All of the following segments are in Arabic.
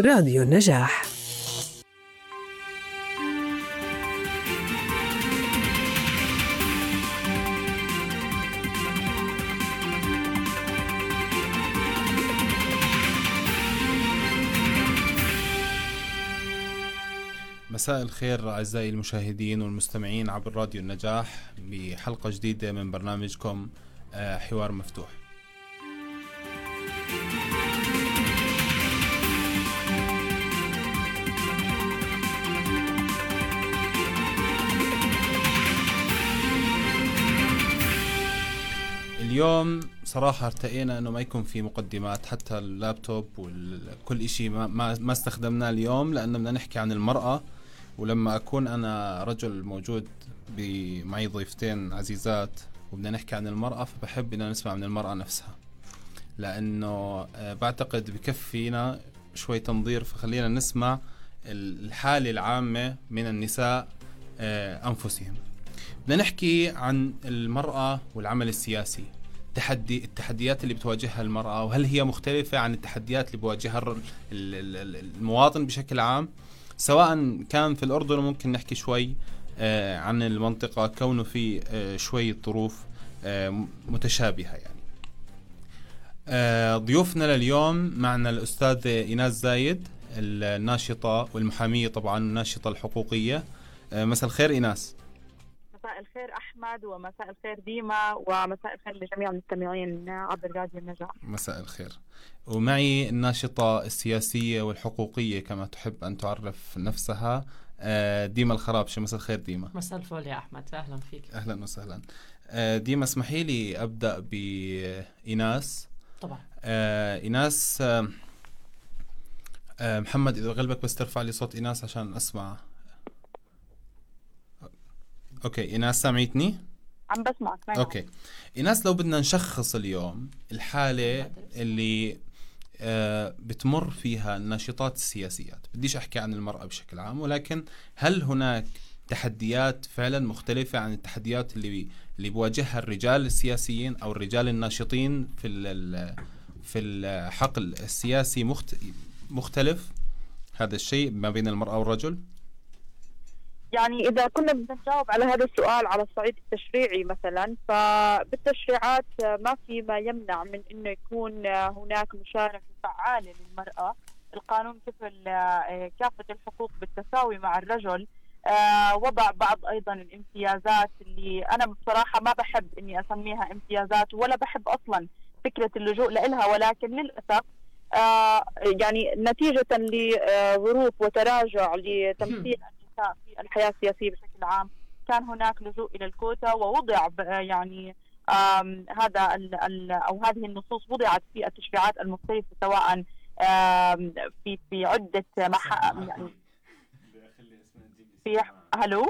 راديو النجاح. مساء الخير أعزائي المشاهدين والمستمعين عبر راديو النجاح بحلقة جديدة من برنامجكم آه، حوار مفتوح. اليوم صراحة ارتقينا إنه ما يكون في مقدمات حتى اللابتوب وكل إشي ما, ما, ما استخدمناه اليوم لأنه بدنا نحكي عن المرأة. ولما أكون أنا رجل موجود معي ضيفتين عزيزات وبدنا نحكي عن المرأة فبحب ان نسمع من المرأة نفسها. لأنه آه، بعتقد بكفينا شوي تنظير فخلينا نسمع الحالة العامة من النساء آه، أنفسهم. بدنا نحكي عن المرأة والعمل السياسي. تحدي التحديات اللي بتواجهها المرأة وهل هي مختلفة عن التحديات اللي بواجهها المواطن بشكل عام؟ سواء كان في الأردن ممكن نحكي شوي آه، عن المنطقة كونه في آه، شوي ظروف آه، متشابهة يعني. ضيوفنا لليوم معنا الأستاذ إيناس زايد الناشطة والمحامية طبعا الناشطة الحقوقية. مساء الخير إيناس. مساء الخير أحمد ومساء الخير ديما ومساء الخير لجميع المستمعين عبر راديو النجاح مساء الخير. ومعي الناشطة السياسية والحقوقية كما تحب أن تعرف نفسها آه، ديما الخرابشة مساء الخير ديما؟ مساء الفل يا أحمد. أهلا فيك. أهلا وسهلا. آه، ديما اسمحي لي أبدأ بإيناس طبعا. آه، إيناس محمد إذا غلبك بس ترفع لي صوت إيناس عشان أسمع. okay إيناس سامعتني؟ عم بسمعك معي. okay إيناس لو بدنا نشخص اليوم الحالة اللي آه بتمر فيها الناشطات السياسيات بديش أحكي عن المرأة بشكل عام ولكن هل هناك تحديات فعلا مختلفة عن التحديات اللي بي اللي بواجهها الرجال السياسيين أو الرجال الناشطين في في الحقل السياسي مخت مختلف هذا الشيء ما بين المرأة والرجل؟ يعني إذا كنا بدنا نجاوب على هذا السؤال على الصعيد التشريعي مثلا فبالتشريعات ما في ما يمنع من إنه يكون هناك مشاركه فعاله للمرأة. القانون كفل كافة الحقوق بالتساوي مع الرجل. آه، وضع بعض أيضا الامتيازات اللي أنا بصراحة ما بحب إني أسميها امتيازات ولا بحب أصلا فكرة اللجوء لها ولكن للأسف آه، يعني نتيجة لظروف وتراجع لتمثيل النساء في الحياة السياسية بشكل عام. كان هناك لجوء إلى الكوتا ووضع يعني هذا ال ال أو هذه النصوص وضعت في التشريعات المختلفه سواء في في عدة مح يعني في هلو؟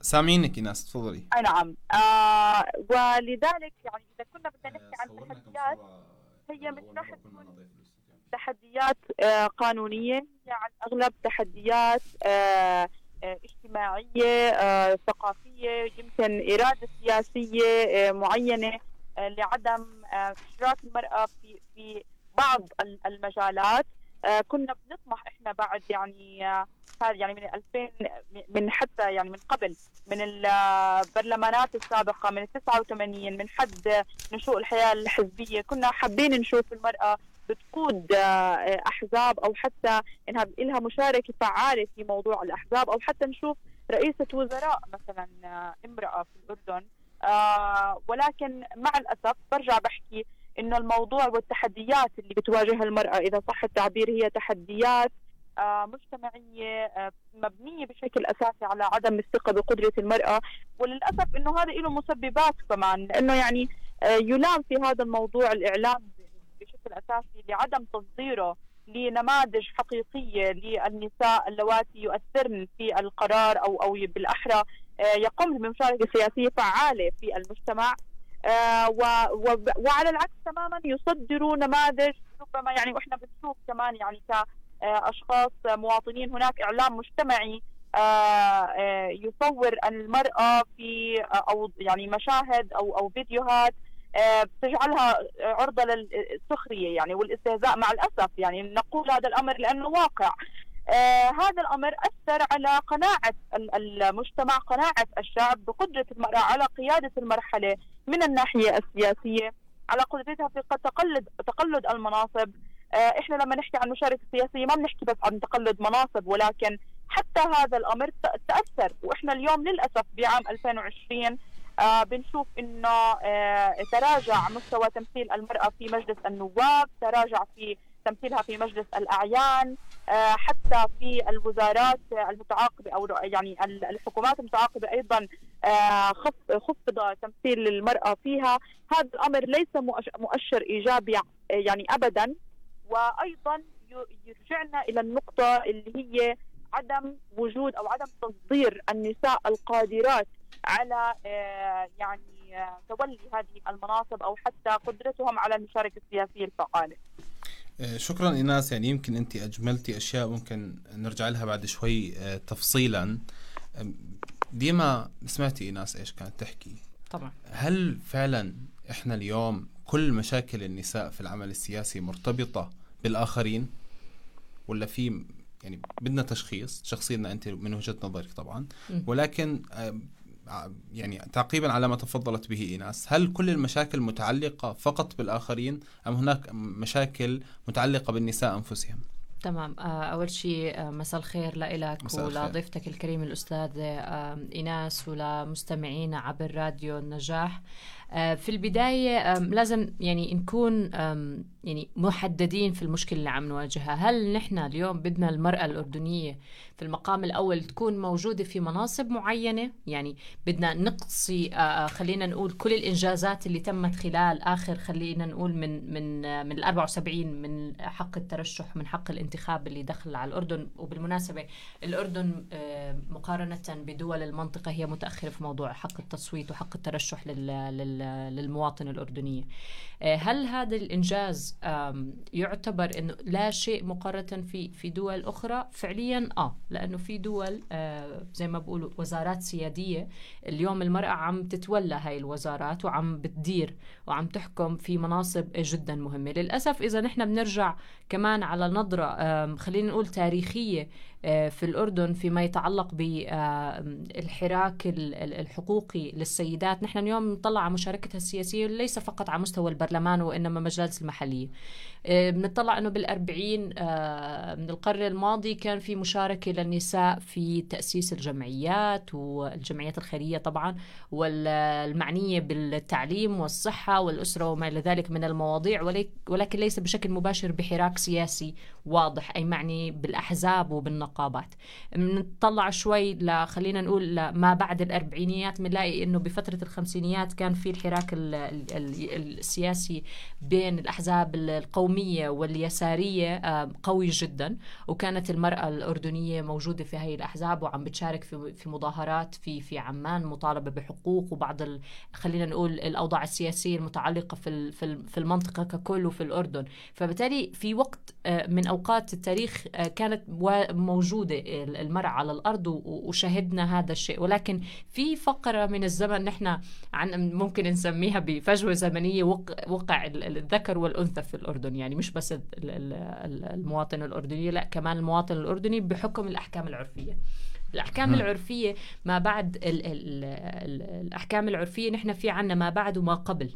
سامعينك ناس تفضلي. أي نعم. آه ولذلك يعني إذا كنا بدنا نحكي عن تحديات هي مش راح تكون تحديات آه، قانونية. يعني أغلب تحديات آه، آه، اجتماعية ثقافية يمكن إرادة سياسية معينة لعدم إشراك المرأة في في بعض المجالات. كنا بنطمح إحنا بعد يعني هذا يعني من 2000 من حتى يعني من قبل من البرلمانات السابقة من 89 من حد نشوء الحياة الحزبية. كنا حابين نشوف المرأة بتقود آه، أحزاب أو حتى إنها لها مشاركة فعالة في موضوع الأحزاب أو حتى نشوف رئيسة وزراء مثلا آه، امرأة في الأردن. آه، ولكن مع الأسف برجع بحكي إنه الموضوع والتحديات اللي بتواجهها المرأة إذا صح التعبير هي تحديات مجتمعية مبنية بشكل أساسي على عدم الثقة بقدرة المرأة. وللأسف إنه هذا له مسببات كمان لأنه يعني يلام في هذا الموضوع الإعلام بشكل أساسي لعدم تصديره لنماذج حقيقية للنساء اللواتي يؤثرن في القرار أو أو بالأحرى آه، يقوم بمشاركة سياسية فعالة في المجتمع آه، وعلى العكس تماما يصدروا نماذج ربما يعني وإحنا بنشوف كمان يعني كأشخاص مواطنين هناك إعلام مجتمعي آه، يصور المرأة في أو يعني مشاهد أو أو فيديوهات بتجعلها عرضة للسخرية يعني والاستهزاء مع الأسف. يعني نقول هذا الأمر لأنه واقع. آه هذا الأمر أثر على قناعة المجتمع، قناعة الشعب بقدرة المرأة على قيادة المرحلة من الناحية السياسية، على قدرتها في تقلد تقلد المناصب، آه إحنا لما نحكي عن مشاركة سياسية ما بنحكي بس عن تقلد مناصب ولكن حتى هذا الأمر تأثر. وإحنا اليوم للأسف بعام 2020 آه بنشوف إنه آه تراجع مستوى تمثيل المرأة في مجلس النواب، تراجع في تمثيلها في مجلس الأعيان آه، حتى في الوزارات المتعاقبة أو يعني الحكومات المتعاقبة أيضا خفض تمثيل المرأة فيها. هذا الأمر ليس مؤشر إيجابي يعني ابدا. وأيضا يرجعنا إلى النقطة اللي هي عدم وجود أو عدم تصدير النساء القادرات. على آه، يعني تولي هذه المناصب أو حتى قدرتهم على المشاركة السياسية الفعالة. آه، شكرا ايناس يعني يمكن أنت أجملتي أشياء ممكن نرجع لها بعد شوي آه، تفصيلا. ديما سمعتي ايناس إيش كانت تحكي؟ طبعا. هل فعلا إحنا اليوم كل مشاكل النساء في العمل السياسي مرتبطة بالآخرين؟ ولا في يعني بدنا تشخيص شخصينا أنت من وجهة نظرك طبعا. ولكن يعني تعقيبا على ما تفضلت به إيناس. هل كل المشاكل متعلقة فقط بالآخرين أم هناك مشاكل متعلقة بالنساء أنفسهم؟ تمام. آه، أول شيء آه، مساء الخير لك ولضيفتك الكريمة الأستاذة إيناس ولمستمعينا عبر راديو النجاح. في البداية لازم يعني نكون يعني محددين في المشكلة اللي عم نواجهها. هل نحن اليوم بدنا المرأة الأردنية في المقام الأول تكون موجودة في مناصب معينة؟ يعني بدنا نقصي آه، آه، خلينا نقول كل الإنجازات اللي تمت خلال آخر خلينا نقول من من آه، من ال 74 من حق الترشح من حق الانتخاب اللي دخل على الأردن. وبالمناسبة الأردن مقارنة بدول المنطقة هي متأخرة في موضوع حق التصويت وحق الترشح للمواطن الأردنية. هل هذا الإنجاز يعتبر أنه لا شيء مقارنة في في دول أخرى؟ فعليا آه لأنه في دول آه زي ما بقولوا وزارات سيادية اليوم المرأة عم تتولى هاي الوزارات وعم بتدير وعم تحكم في مناصب جدا مهمة. للأسف إذا نحن بنرجع كمان على نظرة آه خلينا نقول تاريخية آه، في الأردن فيما يتعلق بالحراك الحقوقي للسيدات. نحن اليوم نطلع على مشاركتها السياسية ليس فقط على مستوى البرلمان وإنما مجالس المحلية. آه، بنطلع أنه بالأربعين آه، من القرن الماضي كان في مشاركة للنساء في تأسيس الجمعيات والجمعيات الخيرية طبعا والمعنية بالتعليم والصحة والأسرة وما إلى ذلك من المواضيع ولكن ليس بشكل مباشر بحراك سياسي واضح أي معني بالأحزاب وبالنقابات. بنطلع شوي خلينا نقول ما بعد الأربعينيات بنلاقي أنه بفترة الخمسينيات كان في الحراك السياسي بين الأحزاب القومية واليسارية آه، قوي جدا. وكانت المرأة الأردنية موجودة في هذه الأحزاب وعم بتشارك في في مظاهرات في في عمان مطالبة بحقوق وبعض خلينا نقول الأوضاع السياسية المتعلقة في في المنطقة ككل وفي الأردن. فبالتالي في وقت آه، من أوقات التاريخ آه، كانت موجودة المرأة على الأرض وشهدنا هذا الشيء. ولكن في فقرة من الزمن نحن عن ممكن نسميها بفجوة زمنية وقع الذكر والأنثى في الأردن. يعني مش بس المواطن الأردني لا كمان المواطن الأردني بحكم الأحكام العرفية. الأحكام م. العرفية ما بعد ال ال ال الأحكام العرفية نحن في عنا ما بعد وما قبل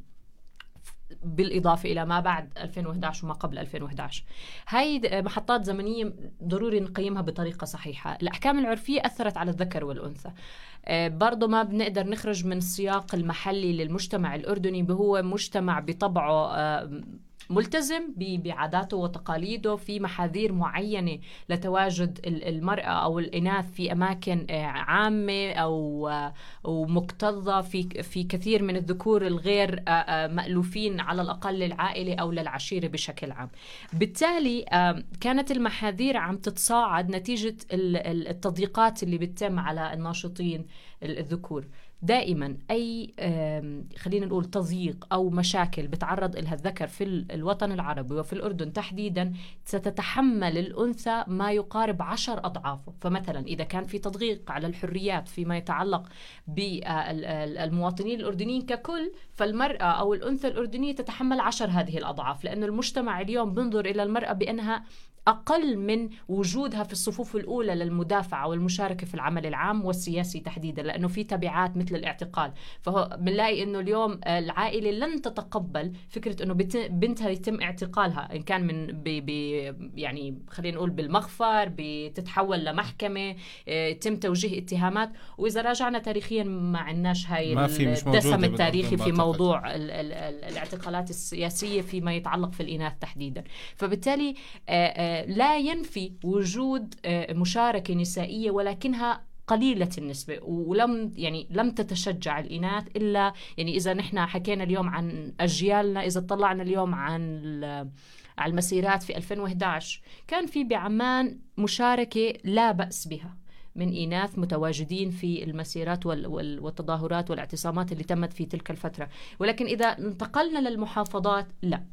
بالإضافة إلى ما بعد 2011 وما قبل 2011 هاي محطات زمنية ضروري نقيمها بطريقة صحيحة. الأحكام العرفية أثرت على الذكر والأنثى. آه، برضه ما بنقدر نخرج من السياق المحلي للمجتمع الأردني هو مجتمع بطبعه آه، ملتزم بعاداته وتقاليده في محاذير معينة لتواجد المرأة أو الإناث في أماكن آه، عامة أو آه، مكتظة في في كثير من الذكور الغير آه، مألوفين على الأقل للعائلة أو للعشيرة بشكل عام. بالتالي كانت المحاذير عم تتصاعد نتيجة التضييقات اللي بتتم على الناشطين الذكور. دائما أي خلينا نقول تضييق أو مشاكل بتعرض لها الذكر في الوطن العربي وفي الأردن تحديدا ستتحمل الأنثى ما يقارب عشر اضعافه فمثلا إذا كان في تضييق على الحريات فيما يتعلق بالمواطنين الأردنيين ككل فالمرأة أو الأنثى الأردنية تتحمل عشر هذه الأضعاف لأنه المجتمع اليوم بنظر إلى المرأة بأنها أقل من وجودها في الصفوف الأولى للمدافعة والمشاركة في العمل العام والسياسي تحديدا لأنه في تبعات مثل الاعتقال. فهو بنلاقي أنه اليوم العائلة لن تتقبل فكرة أنه بنتها يتم اعتقالها إن كان من بي بي يعني خلينا نقول بالمغفر بتتحول لمحكمة آه، يتم توجيه اتهامات. وإذا راجعنا تاريخيا ما عندناش هاي ما في مش الدسم التاريخي في موضوع ال ال ال الاعتقالات السياسية فيما يتعلق في الإناث تحديدا. فبالتالي آه، آه، لا ينفي وجود آه، مشاركة نسائية ولكنها قليلة النسبة ولم يعني لم تتشجع الإناث إلا يعني إذا نحن حكينا اليوم عن أجيالنا إذا طلعنا اليوم عن على المسيرات في 2011 كان في بعمان مشاركة لا بأس بها من إناث متواجدين في المسيرات والتظاهرات والاعتصامات اللي تمت في تلك الفترة. ولكن إذا انتقلنا للمحافظات لا.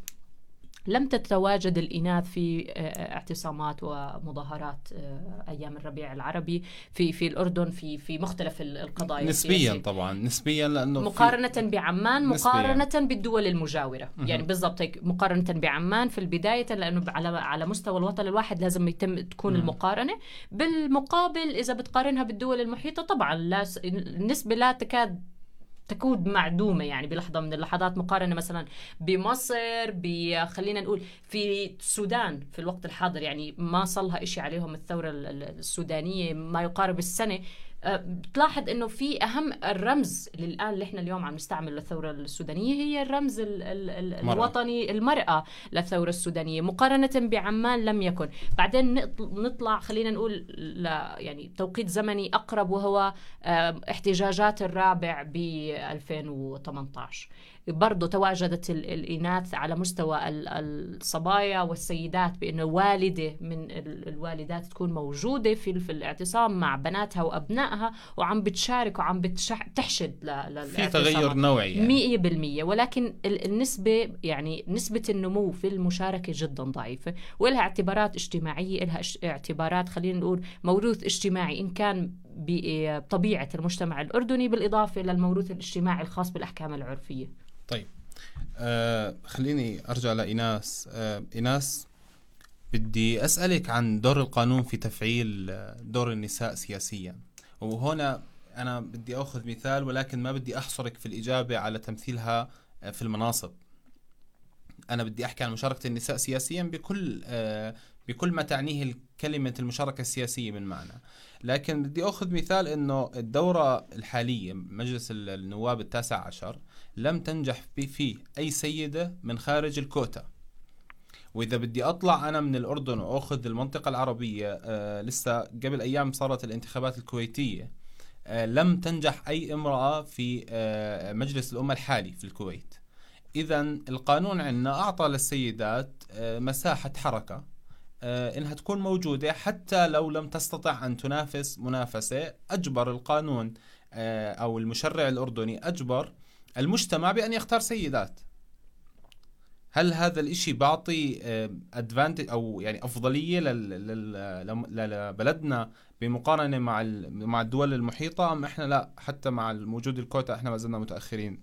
لم تتواجد الإناث في آه، آه، اعتصامات ومظاهرات آه، أيام الربيع العربي في في الأردن في في مختلف القضايا نسبيا السياسية. طبعا نسبيا لأنه مقارنة بعمان مقارنة نسبياً. بالدول المجاورة يعني بالضبط مقارنة بعمان في البداية لأنه على على مستوى الوطن الواحد لازم يتم تكون م- المقارنة بالمقابل إذا بتقارنها بالدول المحيطة طبعا لا النسبة لا تكاد تكون معدومة يعني بلحظة من اللحظات مقارنة مثلا بمصر خلينا نقول في السودان في الوقت الحاضر يعني ما صلها إشي عليهم الثورة السودانية ما يقارب السنة. بتلاحظ إنه في أهم الرمز اللي الان اللي إحنا اليوم عم نستعمل للثورة السودانية هي الرمز ال ال الوطني المرأة للثورة السودانية مقارنة بعمان لم يكن. بعدين نطلع خلينا نقول ل يعني توقيت زمني أقرب وهو احتجاجات الرابع ب 2018 برضه تواجدت الإناث على مستوى الصبايا والسيدات بأنه والدة من الوالدات تكون موجودة في, في الاعتصام مع بناتها وأبنائها وعم بتشارك وعم بتحشد في تغير نوعي يعني. 100% ولكن النسبة يعني نسبة النمو في المشاركة جدا ضعيفة ولها اعتبارات اجتماعية لها اعتبارات خلينا نقول موروث اجتماعي إن كان بطبيعة المجتمع الأردني بالإضافة للموروث الاجتماعي الخاص بالأحكام العرفية. طيب. آه خليني أرجع لإيناس. آه إيناس بدي أسألك عن دور القانون في تفعيل آه، دور النساء سياسيا. وهنا أنا بدي أخذ مثال ولكن ما بدي أحصرك في الإجابة على تمثيلها آه، في المناصب. أنا بدي أحكي عن مشاركة النساء سياسيا بكل آه بكل ما تعنيه كلمة المشاركة السياسية من معنى. لكن بدي أخذ مثال أنه الدورة الحالية مجلس النواب التاسع عشر لم تنجح فيه أي سيدة من خارج الكوتا. وإذا بدي أطلع أنا من الأردن وأخذ المنطقة العربية آه لسه قبل أيام صارت الانتخابات الكويتية آه لم تنجح أي امرأة في آه مجلس الأمة الحالي في الكويت. إذا القانون عندنا أعطى للسيدات آه مساحة حركة آه إنها تكون موجودة حتى لو لم تستطع أن تنافس منافسة. أجبر القانون آه أو المشرع الأردني أجبر المجتمع بأن يختار سيدات. هل هذا الإشي بعطي ادفانتج أو يعني أفضلية لبلدنا بمقارنة مع مع الدول المحيطة أم إحنا لا؟ حتى مع موجود الكوتا إحنا ما زلنا متأخرين؟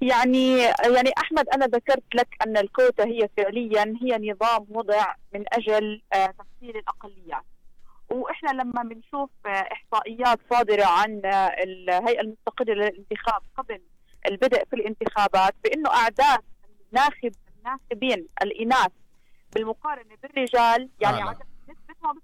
يعني يعني أحمد أنا ذكرت لك أن الكوتا هي فعليا هي نظام وضع من أجل آه، تفصيل الأقليات. وإحنا لما بنشوف إحصائيات صادرة عن الهيئة المستقلة للانتخاب قبل البدء في الانتخابات بإنه أعداد الناخب الناخبين الإناث بالمقارنة بالرجال يعني نسبتهم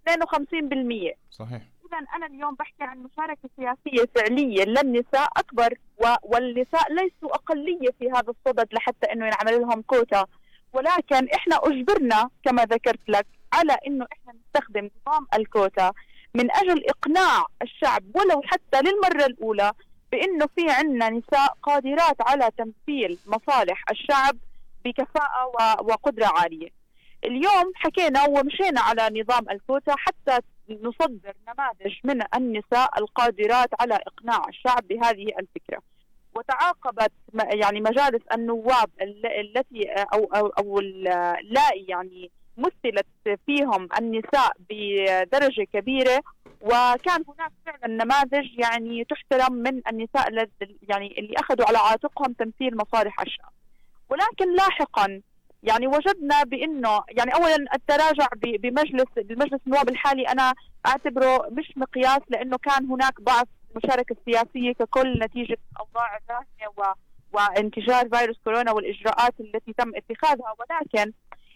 52% صحيح. اذا أنا اليوم بحكي عن مشاركة سياسية فعلية للنساء أكبر والنساء ليسوا أقلية في هذا الصدد لحتى إنه ينعمل لهم كوتا. ولكن إحنا أجبرنا كما ذكرت لك على إنه إحنا نستخدم نظام الكوتا من أجل إقناع الشعب ولو حتى للمرة الأولى بإنه في عندنا نساء قادرات على تمثيل مصالح الشعب بكفاءة وقدرة عالية. اليوم حكينا ومشينا على نظام الكوتا حتى نصدر نماذج من النساء القادرات على إقناع الشعب بهذه الفكرة وتعاقبت يعني مجالس النواب التي أو أو, أو اللائي يعني مثلت فيهم النساء بدرجة كبيرة وكان هناك فعلا نماذج يعني تحترم من النساء يعني اللي أخذوا على عاتقهم تمثيل مصالح الشعب ولكن لاحقا يعني وجدنا بإنه يعني اولا التراجع بمجلس بمجلس النواب الحالي أنا أعتبره مش مقياس لأنه كان هناك ضعف المشاركه السياسيه ككل نتيجة أوضاع الراهنه وانتشار فيروس كورونا والإجراءات التي تم اتخاذها. ولكن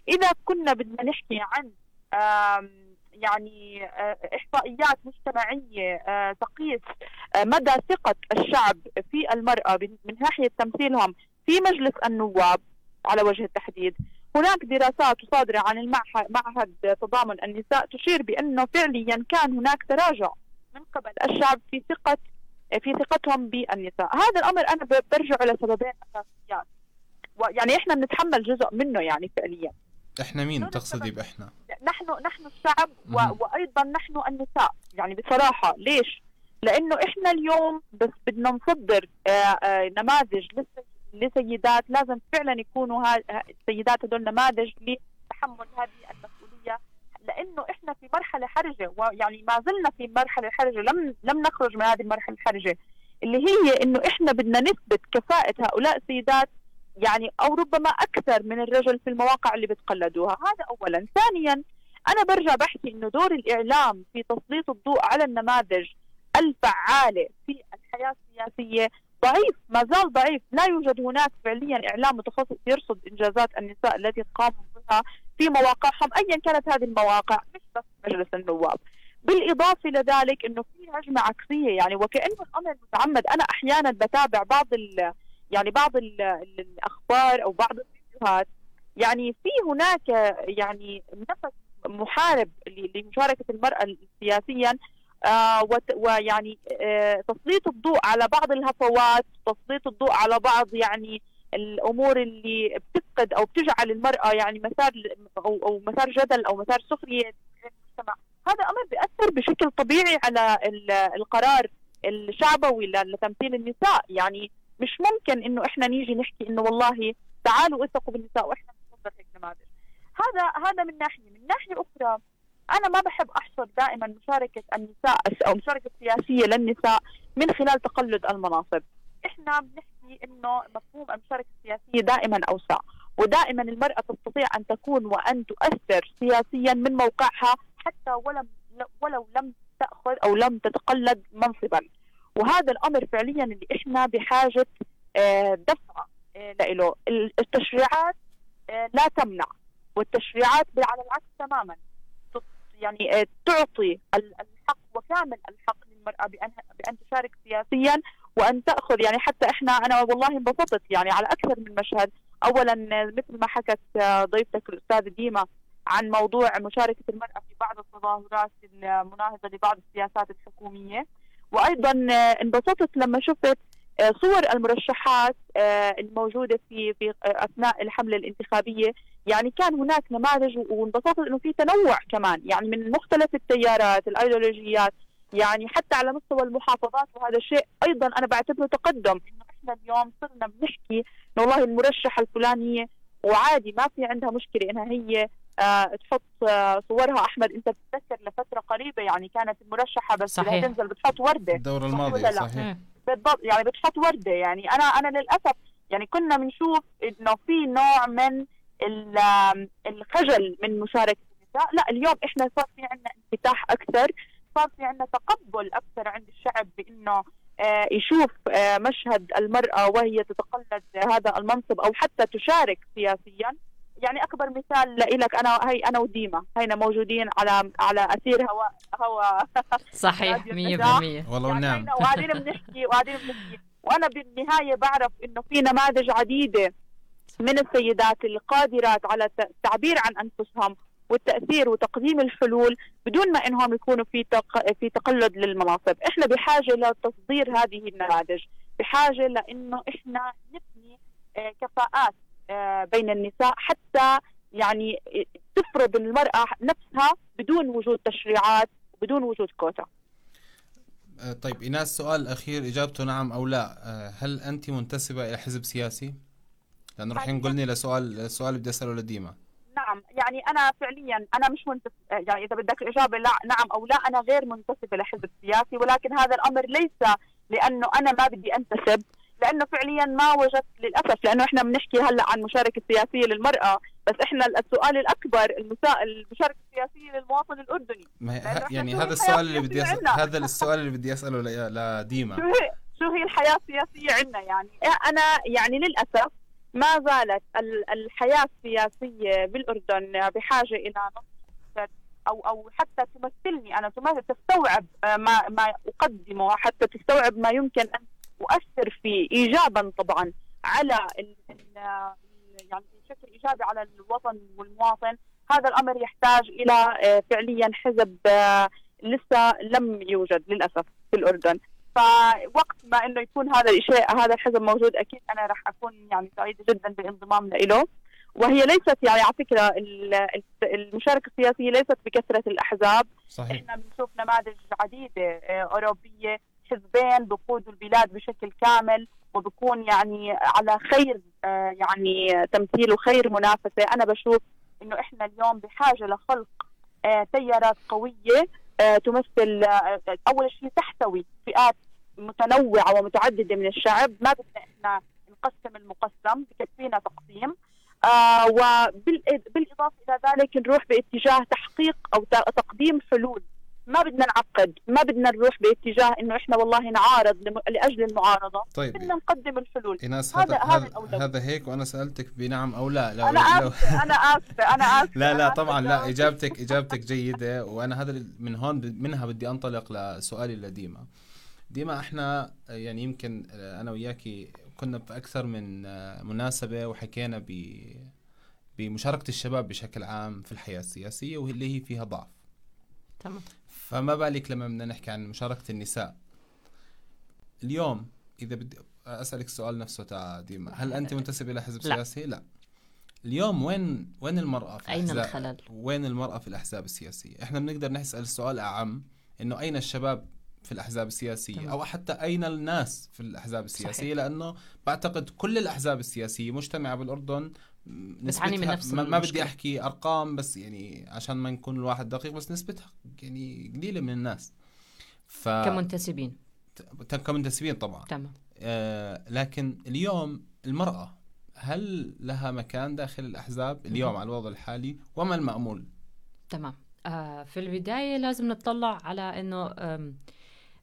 إذا كنا بدنا نحكي عن يعني آه، إحصائيات مجتمعية آه، تقيس آه، مدى ثقة الشعب في المرأة من ناحية تمثيلهم في مجلس النواب على وجه التحديد. هناك دراسات صادرة عن المعهد تضامن النساء تشير بأنه فعليا كان هناك تراجع من قبل الشعب في ثقة في ثقتهم بالنساء. هذا الأمر أنا برجع لسببين أساسيات. يعني إحنا بنتحمل جزء منه يعني فعليا. إحنا مين؟ تقصدي باحنا؟ نحن نحن الشعب و... وأيضا نحن النساء. يعني بصراحة ليش؟ لأنه إحنا اليوم بس بدنا نصدر آآ آه، آآ آه، نماذج لسيدات لازم فعلا يكونوا السيدات هدول نماذج لتحمل هذه المسؤولية. لأنه إحنا في مرحلة حرجة ويعني ما زلنا في مرحلة حرجة. لم لم نخرج من هذه المرحلة الحرجة اللي هي إنه إحنا بدنا نثبت كفاءة هؤلاء السيدات يعني أو ربما أكثر من الرجل في المواقع اللي بتقلدوها. هذا اولا. ثانيا أنا برجع بحكي إنه دور الإعلام في تسليط الضوء على النماذج الفعالة في الحياة السياسية ضعيف ما زال ضعيف. لا يوجد هناك فعليا إعلام متخصص يرصد إنجازات النساء التي قاموا بها في مواقعهم أيا كانت هذه المواقع مش بس مجلس النواب. بالإضافة إلى ذلك أنه في هجمة عكسية يعني وكأنه الأمر متعمد. أنا أحيانا بتابع بعض يعني بعض ال الأخبار أو بعض الفيديوهات يعني في هناك يعني نفس محارب لمشاركة المرأة سياسيا آه ويعني آه تسليط الضوء على بعض الهفوات تسليط الضوء على بعض يعني الأمور اللي بتفقد أو بتجعل المرأة يعني مسار أو أو مسار جدل أو مسار سخرية المجتمع. هذا أمر بيأثر بشكل طبيعي على القرار الشعبوي لتمثيل النساء. يعني مش ممكن إنه إحنا نيجي نحكي إنه والله تعالوا اثقوا بالنساء وإحنا نصدر هيك نماذج هذا هذا من ناحية. من ناحية أخرى أنا ما بحب أحصر دائما مشاركة النساء أو مشاركة السياسيه للنساء من خلال تقلد المناصب. إحنا بنحكي إنه مفهوم المشاركة السياسية دائما أوسع ودائما المرأة تستطيع أن تكون وأن تؤثر سياسيا من موقعها حتى ولم ولو لم تأخذ أو لم تتقلد منصبا. وهذا الأمر فعليا اللي إحنا بحاجة آه، دفعه آه، له التشريعات آه، لا تمنع والتشريعات على العكس تماما. يعني تعطي الحق وكامل الحق للمرأة بأن بأن تشارك سياسيا وأن تأخذ يعني حتى إحنا أنا والله انبسطت يعني على أكثر من مشهد. أولا مثل ما حكت ضيفتك الأستاذة ديما عن موضوع مشاركة المرأة في بعض التظاهرات المناهضة لبعض السياسات الحكومية. وأيضا آه، انبسطت لما شفت صور المرشحات الموجودة في في أثناء الحملة الانتخابية. يعني كان هناك نماذج وانبسطت إنه في تنوع كمان. يعني من مختلف التيارات الأيديولوجيات يعني حتى على مستوى المحافظات. وهذا الشيء أيضا أنا بعتبره تقدم. إنه إحنا اليوم صرنا بنحكي إنه والله المرشحه الفلانية وعادي ما في عندها مشكلة إنها هي آه تحط آه صورها. أحمد انت بتتذكر لفترة قريبة يعني كانت المرشحه بس صحيح. تنزل بتحط وردة. الدورة الماضية صحيح. بالضبط يعني بتحط وردة. يعني أنا أنا للأسف يعني كنا بنشوف إنه في نوع من الخجل من مشاركة النساء. لا اليوم إحنا صار في عندنا انفتاح أكثر صار في عندنا تقبل أكثر عند الشعب بإنه آه، يشوف آه، مشهد المرأة وهي تتقلد هذا المنصب أو حتى تشارك سياسيا. يعني أكبر مثال لك أنا هي أنا وديما هينا موجودين على على أثير هواء هواء صحيح 100% والله ونعم وقاعدين بنحكي وقاعدين بنحكي. وأنا بالنهاية بعرف إنه في نماذج عديدة من السيدات القادرات على التعبير عن أنفسهم والتأثير وتقديم الحلول بدون ما إنهم يكونوا في تق... في تقلد للمناصب، إحنا بحاجة لتصدير هذه النماذج، بحاجة لإنه إحنا نبني آه، كفاءات بين النساء حتى يعني تفرض المرأة نفسها بدون وجود تشريعات بدون وجود كوتا. آه، طيب إيناس سؤال أخير إجابته نعم أو لا. آه، هل أنت منتسبة إلى حزب سياسي؟ لأنه رح ينقلني لسؤال السؤال بدي أسأله لديما. نعم يعني أنا فعليا أنا مش منتسب يعني إذا بدك الإجابة لا نعم أو لا أنا غير منتسبة لحزب سياسي ولكن هذا الأمر ليس لأنه أنا ما بدي أنتسب. لأنه فعليا ما وجدت للأسف لأنه إحنا بنحكي هلأ عن مشاركة سياسية للمرأة بس إحنا السؤال الأكبر المشاركة السياسية للمواطن الأردني. ما يعني هذا السؤال اللي بدي أسأل هذا السؤال اللي بدي أسأله لديما. شو هي شو هي الحياة السياسية عندنا يعني؟ أنا يعني للأسف ما زالت الحياة السياسية بالأردن بحاجة إلى أو أو حتى تمثلني أنا تستوعب ما ما أقدمه حتى تستوعب ما يمكن أن اؤثر فيه ايجابا طبعا على يعني بشكل إيجابي على الوطن والمواطن. هذا الأمر يحتاج إلى آه، فعليا حزب آه، لسه لم يوجد للأسف في الأردن. فوقت ما إنه يكون هذا الشيء هذا الحزب موجود أكيد أنا راح أكون يعني سعيدة جدا بالانضمام له. وهي ليست يعني على فكرة المشاركة السياسية ليست بكثرة الأحزاب. صحيح. إحنا بنشوف نماذج عديدة آه، أوروبية حزبين بقودوا البلاد بشكل كامل وبكون يعني على خير آه، يعني تمثيل وخير منافسة. أنا بشوف إنه إحنا اليوم بحاجة لخلق آه، تيارات قوية آه، تمثل أول شيء تحتوي فئات متنوعة ومتعددة من الشعب. ما بدنا إحنا نقسم المقسم بكفينا تقسيم. وبالاضافه إلى ذلك نروح باتجاه تحقيق أو تقديم حلول. ما بدنا نعقد ما بدنا نروح باتجاه إنه إحنا والله نعارض لأجل المعارضة. طيب. بدنا نقدم الحلول إيناس هذا هذا, هذا هيك وأنا سألتك بنعم أو لا. لو أنا آسفة أنا آسفة أنا آسفة. لا لا طبعا لا اجابتك إجابتك جيدة. وأنا هذا من هون منها بدي أنطلق لسؤالي لديما. ديما إحنا يعني يمكن أنا وياكي كنا في أكثر من مناسبة وحكينا ب بمشاركة الشباب بشكل عام في الحياة السياسية واللي هي فيها ضعف. تمام. فما بالك لما بدنا نحكي عن مشاركة النساء اليوم إذا بدي أسألك السؤال نفسه تاع ديما هل أنت منتسب إلى حزب لا. سياسي؟ لا اليوم وين وين المرأة في أين الخلل؟ وين المرأة في الأحزاب السياسية؟ إحنا بنقدر نسأل السؤال أعم إنه أين الشباب في الأحزاب السياسية تمام. أو حتى أين الناس في الأحزاب السياسية صحيح. لأنه بعتقد كل الأحزاب السياسية مجتمعة بالأردن بتعاني من نفس ما بدي أحكي أرقام بس يعني عشان ما نكون الواحد دقيق بس نسبتها يعني قليلة من الناس. ف كمنتسبين. كمنتسبين طبعا. تمام. آه لكن اليوم المرأة هل لها مكان داخل الأحزاب اليوم على الوضع الحالي؟ وما المأمول؟ تمام. آه في البداية لازم نطلع على إنه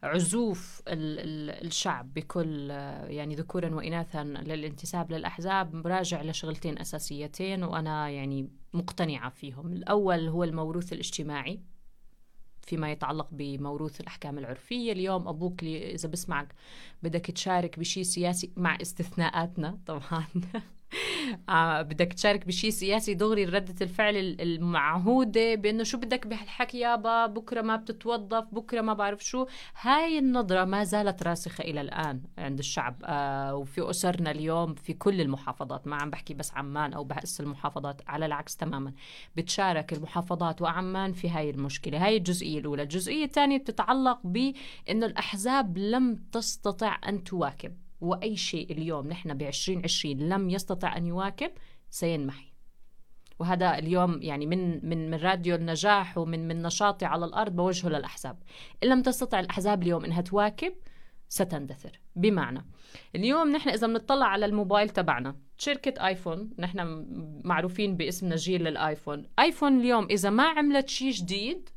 عزوف الشعب بكل يعني ذكورا وإناثا للانتساب للأحزاب راجع لشغلتين أساسيتين وأنا يعني مقتنعة فيهم. الأول هو الموروث الاجتماعي فيما يتعلق بموروث الأحكام العرفية. اليوم أبوك إذا بسمعك بدك تشارك بشيء سياسي مع استثناءاتنا طبعا. آه بدك تشارك بشيء سياسي دغري ردة الفعل المعهودة بأنه شو بدك بهالحكي؟ يابا بكرة ما بتتوظف بكرة ما بعرف شو. هاي النظرة ما زالت راسخة إلى الآن عند الشعب آه وفي أسرنا اليوم في كل المحافظات. ما عم بحكي بس عمان أو بس المحافظات على العكس تماما. بتشارك المحافظات وعمان في هاي المشكلة. هاي الجزئية الأولى. الجزئية الثانية بتتعلق بأنه الأحزاب لم تستطع أن تواكب. وأي شيء اليوم نحن ب 2020 لم يستطع أن يواكب سينمحي. وهذا اليوم يعني من من من راديو النجاح ومن من نشاطي على الأرض بوجهه للأحزاب. إن لم تستطع الأحزاب اليوم إنها تواكب ستندثر. بمعنى اليوم نحن إذا بنطلع على الموبايل تبعنا شركة آيفون نحن معروفين باسمنا جيل الايفون آيفون اليوم إذا ما عملت شيء جديد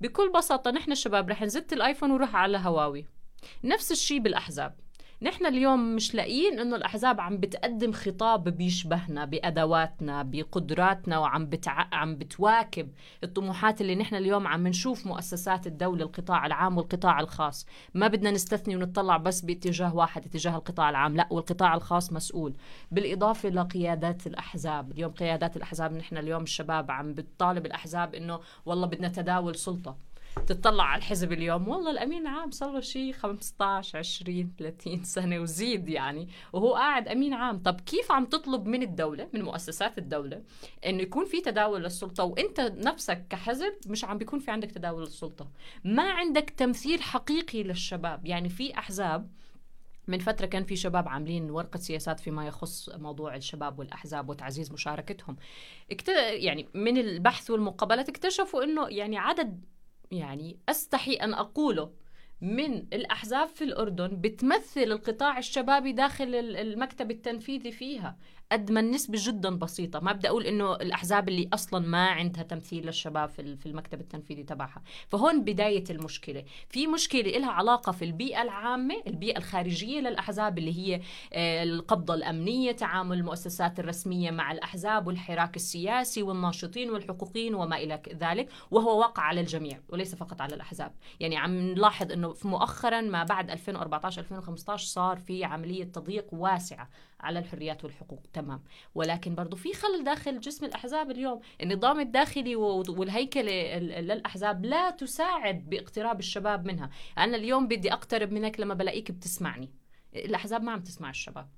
بكل بساطة نحن الشباب رح نزت الآيفون ونروح على هواوي. نفس الشيء بالأحزاب. نحن اليوم مش لاقيين إنه الأحزاب عم بتقدم خطاب بيشبهنا بأدواتنا بقدراتنا وعم بتع... عم بتواكب الطموحات اللي نحن اليوم عم نشوف مؤسسات الدولة القطاع العام والقطاع الخاص. ما بدنا نستثني ونطلع بس باتجاه واحد اتجاه القطاع العام. لا والقطاع الخاص مسؤول. بالإضافة لقيادات الأحزاب اليوم قيادات الأحزاب نحن اليوم الشباب عم بتطالب الأحزاب إنه والله بدنا تداول سلطة. تطلع على الحزب اليوم. والله الأمين العام صار له شيء 15 20 30 سنة وزيد يعني. وهو قاعد أمين عام. طب كيف عم تطلب من الدولة من مؤسسات الدولة إنه يكون في تداول للسلطة؟ وأنت نفسك كحزب مش عم بيكون في عندك تداول للسلطة. ما عندك تمثيل حقيقي للشباب. يعني في أحزاب من فترة كان في شباب عاملين ورقة سياسات فيما يخص موضوع الشباب والأحزاب وتعزيز مشاركتهم. يعني من البحث والمقابلات اكتشفوا أنه يعني عدد يعني أستحي أن أقوله من الأحزاب في الأردن بتمثل القطاع الشبابي داخل المكتب التنفيذي فيها. قد ما النسبة جدا بسيطة. ما بدي أقول إنه الأحزاب اللي أصلا ما عندها تمثيل للشباب في المكتب التنفيذي تبعها. فهون بداية المشكلة. في مشكلة لها علاقة في البيئة العامة البيئة الخارجية للأحزاب اللي هي آه، القبضة الأمنية تعامل المؤسسات الرسمية مع الأحزاب والحراك السياسي والناشطين والحقوقيين وما إلى ذلك وهو واقع على الجميع وليس فقط على الأحزاب. يعني عم نلاحظ أنه مؤخرا ما بعد 2014 2015 صار في عملية تضييق واسعة. على الحريات والحقوق. تمام. ولكن برضو في خلل داخل جسم الأحزاب اليوم. النظام الداخلي والهيكلة للأحزاب لا تساعد باقتراب الشباب منها. أنا اليوم بدي أقترب منك لما بلاقيك بتسمعني. الأحزاب ما عم تسمع الشباب.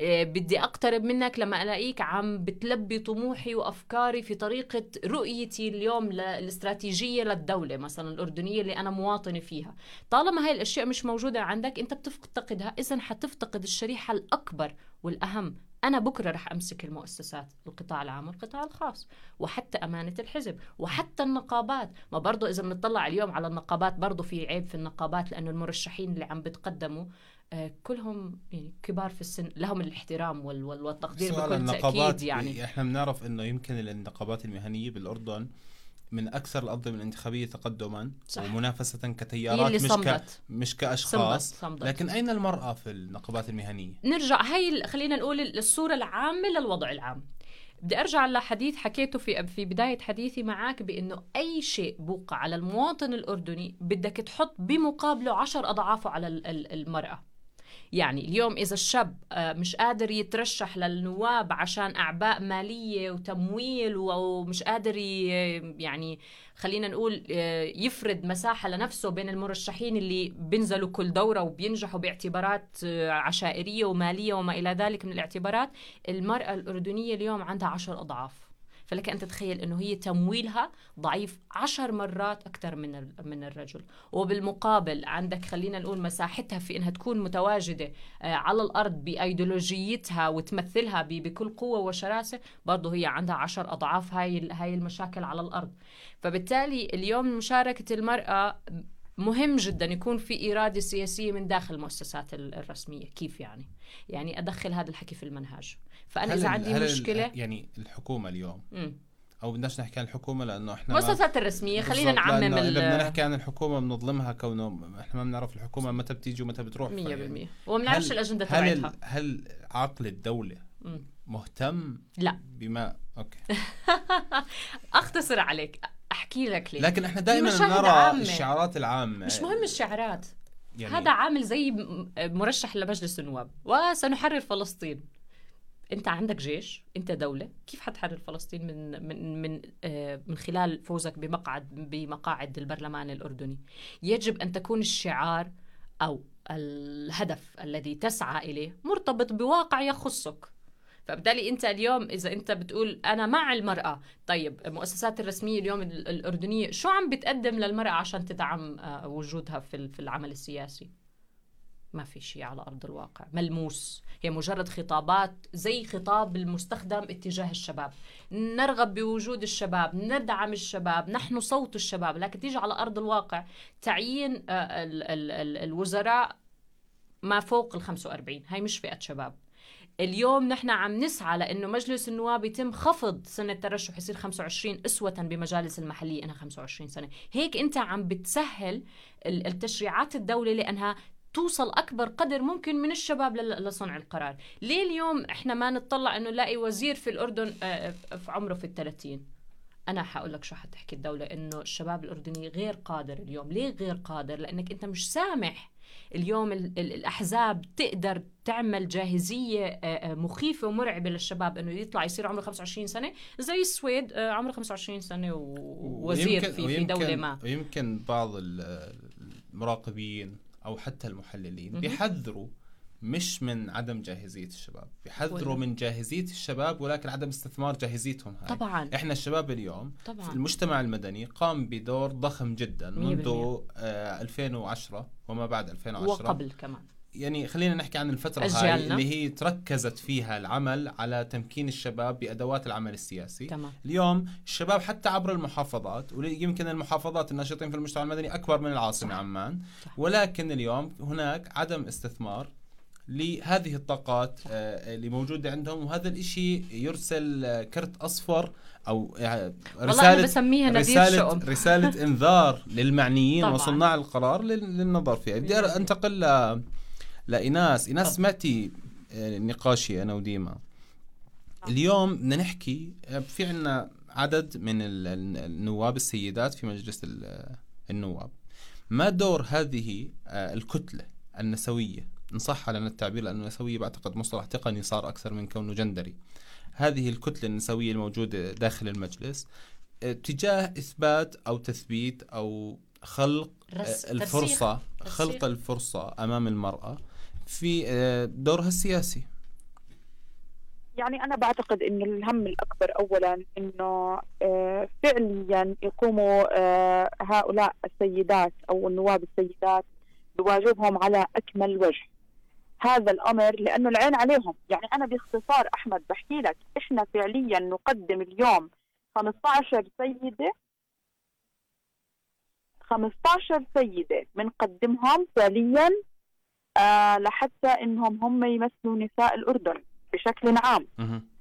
آه، بدي أقترب منك لما ألاقيك عم بتلبي طموحي وأفكاري في طريقة رؤيتي اليوم الاستراتيجية للدولة مثلا الأردنية اللي أنا مواطنة فيها. طالما هاي الأشياء مش موجودة عندك أنت بتفتقدها. اذا حتفتقد الشريحة الأكبر والأهم أنا بكرة رح أمسك المؤسسات القطاع العام والقطاع الخاص وحتى أمانة الحزب وحتى النقابات. ما برضو إذا بنطلع اليوم على النقابات برضو في عيب في النقابات لأنه المرشحين اللي عم بتقدموا آه، كلهم يعني كبار في السن لهم الاحترام والتقدير بكل تأكيد يعني. إحنا بنعرف إنه يمكن النقابات المهنية بالأردن من أكثر الانظمه الانتخابية تقدما صح. ومنافسة كتيارات مش ك... مش كأشخاص صمدت. صمدت. لكن أين المرأة في النقابات المهنية نرجع هي خلينا نقول الصورة العامة للوضع العام بدي أرجع لحديث حكيته في في بداية حديثي معك بإنه أي شيء بوقع على المواطن الأردني بدك تحط بمقابله عشر أضعافه على المرأة يعني اليوم إذا الشاب آه، مش قادر يترشح للنواب عشان أعباء مالية وتمويل ومش قادر يعني خلينا نقول آه، يفرد مساحة لنفسه بين المرشحين اللي بينزلوا كل دورة وبينجحوا باعتبارات آه، عشائرية ومالية وما إلى ذلك من الاعتبارات المرأة الأردنية اليوم عندها عشر أضعاف. فلك أن تتخيل أنه هي تمويلها ضعيف عشر مرات أكثر من من الرجل. وبالمقابل عندك خلينا نقول مساحتها في أنها تكون متواجدة آه، على الأرض بأيديولوجيتها وتمثلها بكل قوة وشراسة برضه هي عندها عشر أضعاف هاي هاي المشاكل على الأرض. فبالتالي اليوم مشاركة المرأة مهم جدا يكون في إرادة سياسية من داخل المؤسسات الرسمية. كيف يعني؟ يعني أدخل هذا الحكي في المنهاج. فأنا إذا عندي مشكله يعني الحكومة اليوم؟ م. أو بدناش نحكي عن الحكومة لأنه إحنا المؤسسات الرسمية خلينا نعمم ال... إذا بدنا نحكي عن الحكومة بنظلمها كونه إحنا ما بنعرف الحكومة متى بتيجي ومتى بتروح. 100% يعني وما بنعرفش الأجندة تبعتها. هل عقل الدولة. مهتم لا. بما أوكي. أختصر عليك. أحكي لك ليه. لكن إحنا دائما نرى عامة. الشعارات العامة. مش مهم الشعارات. يعني هذا عامل زي مرشح لمجلس النواب. وسنحرر فلسطين. أنت عندك جيش أنت دولة. كيف حتحرر فلسطين من من من آه من خلال فوزك بمقعد بمقاعد البرلمان الأردني؟ يجب أن تكون الشعار أو الهدف الذي تسعى إليه مرتبط بواقع يخصك. فبالتالي انت اليوم إذا انت بتقول أنا مع المرأة طيب المؤسسات الرسمية اليوم الأردنية شو عم بتقدم للمرأة عشان تدعم آه، وجودها في العمل السياسي؟ ما في شيء على أرض الواقع ملموس هي مجرد خطابات زي خطاب المستخدم اتجاه الشباب. نرغب بوجود الشباب ندعم الشباب نحن صوت الشباب لكن تيجي على أرض الواقع تعيين ال الوزراء ما فوق ال 45 هاي مش فئة شباب. اليوم نحن عم نسعى لأنه مجلس النواب يتم خفض سن الترشح يصير 25 أسوة بمجالس المحلية إنها 25 سنة، هيك أنت عم بتسهل التشريعات الدولة لأنها توصل أكبر قدر ممكن من الشباب لصنع القرار. ليه اليوم إحنا ما نطلع إنه نلاقي وزير في الأردن آه، في عمره في الثلاثين؟ أنا حقول لك شو حتحكي الدولة إنه الشباب الأردني غير قادر اليوم. ليه غير قادر؟ لأنك أنت مش سامح اليوم الأحزاب تقدر تعمل جاهزية آه، آه، مخيفة ومرعبة للشباب أنه يطلع يصير عمره 25 سنة زي السويد آه، عمره 25 سنة ووزير في, في دولة ما. ويمكن بعض المراقبين أو حتى المحللين بيحذروا مش من عدم جاهزية الشباب بيحذروا من جاهزية الشباب ولكن عدم استثمار جاهزيتهم هاي. طبعا إحنا الشباب اليوم طبعا. في المجتمع المدني قام بدور ضخم جدا منذ آه 2010 وما بعد 2010 وقبل كمان يعني خلينا نحكي عن الفترة هاي اللي هي تركزت فيها العمل على تمكين الشباب بأدوات العمل السياسي تمام. اليوم الشباب حتى عبر المحافظات ويمكن المحافظات الناشطين في المجتمع المدني أكبر من العاصمة صح. عمان صح. ولكن اليوم هناك عدم استثمار لهذه الطاقات آه، اللي موجودة عندهم وهذا الإشي يرسل آه، كرت أصفر أو آه، رسالة بسميها رسالة, رسالة إنذار للمعنيين طبعا. وصناع القرار للنظر فيها. بدي أنتقل ل... لإناس إناس سمعتي نقاشي أنا وديما. اليوم بدنا نحكي في عنا عدد من النواب السيدات في مجلس النواب. ما دور هذه الكتلة النسوية؟ إن صح لنا التعبير لأنه النسوية بعتقد مصطلح تقني صار أكثر من كونه جندري. هذه الكتلة النسوية الموجودة داخل المجلس آه، تجاه إثبات أو تثبيت أو خلق آه، الفرصة خلق الفرصة أمام المرأة في آه، دورها السياسي. يعني أنا بعتقد أن الهم الأكبر أولا أنه فعليا يقوموا هؤلاء السيدات أو النواب السيدات بواجبهم على أكمل وجه. هذا الأمر لأنه العين عليهم. يعني أنا باختصار أحمد بحكي لك إحنا فعليا نقدم اليوم 15 سيدة. 15 سيدة بنقدمهم فعليا آه لحتى إنهم هم يمثلوا نساء الأردن بشكل عام.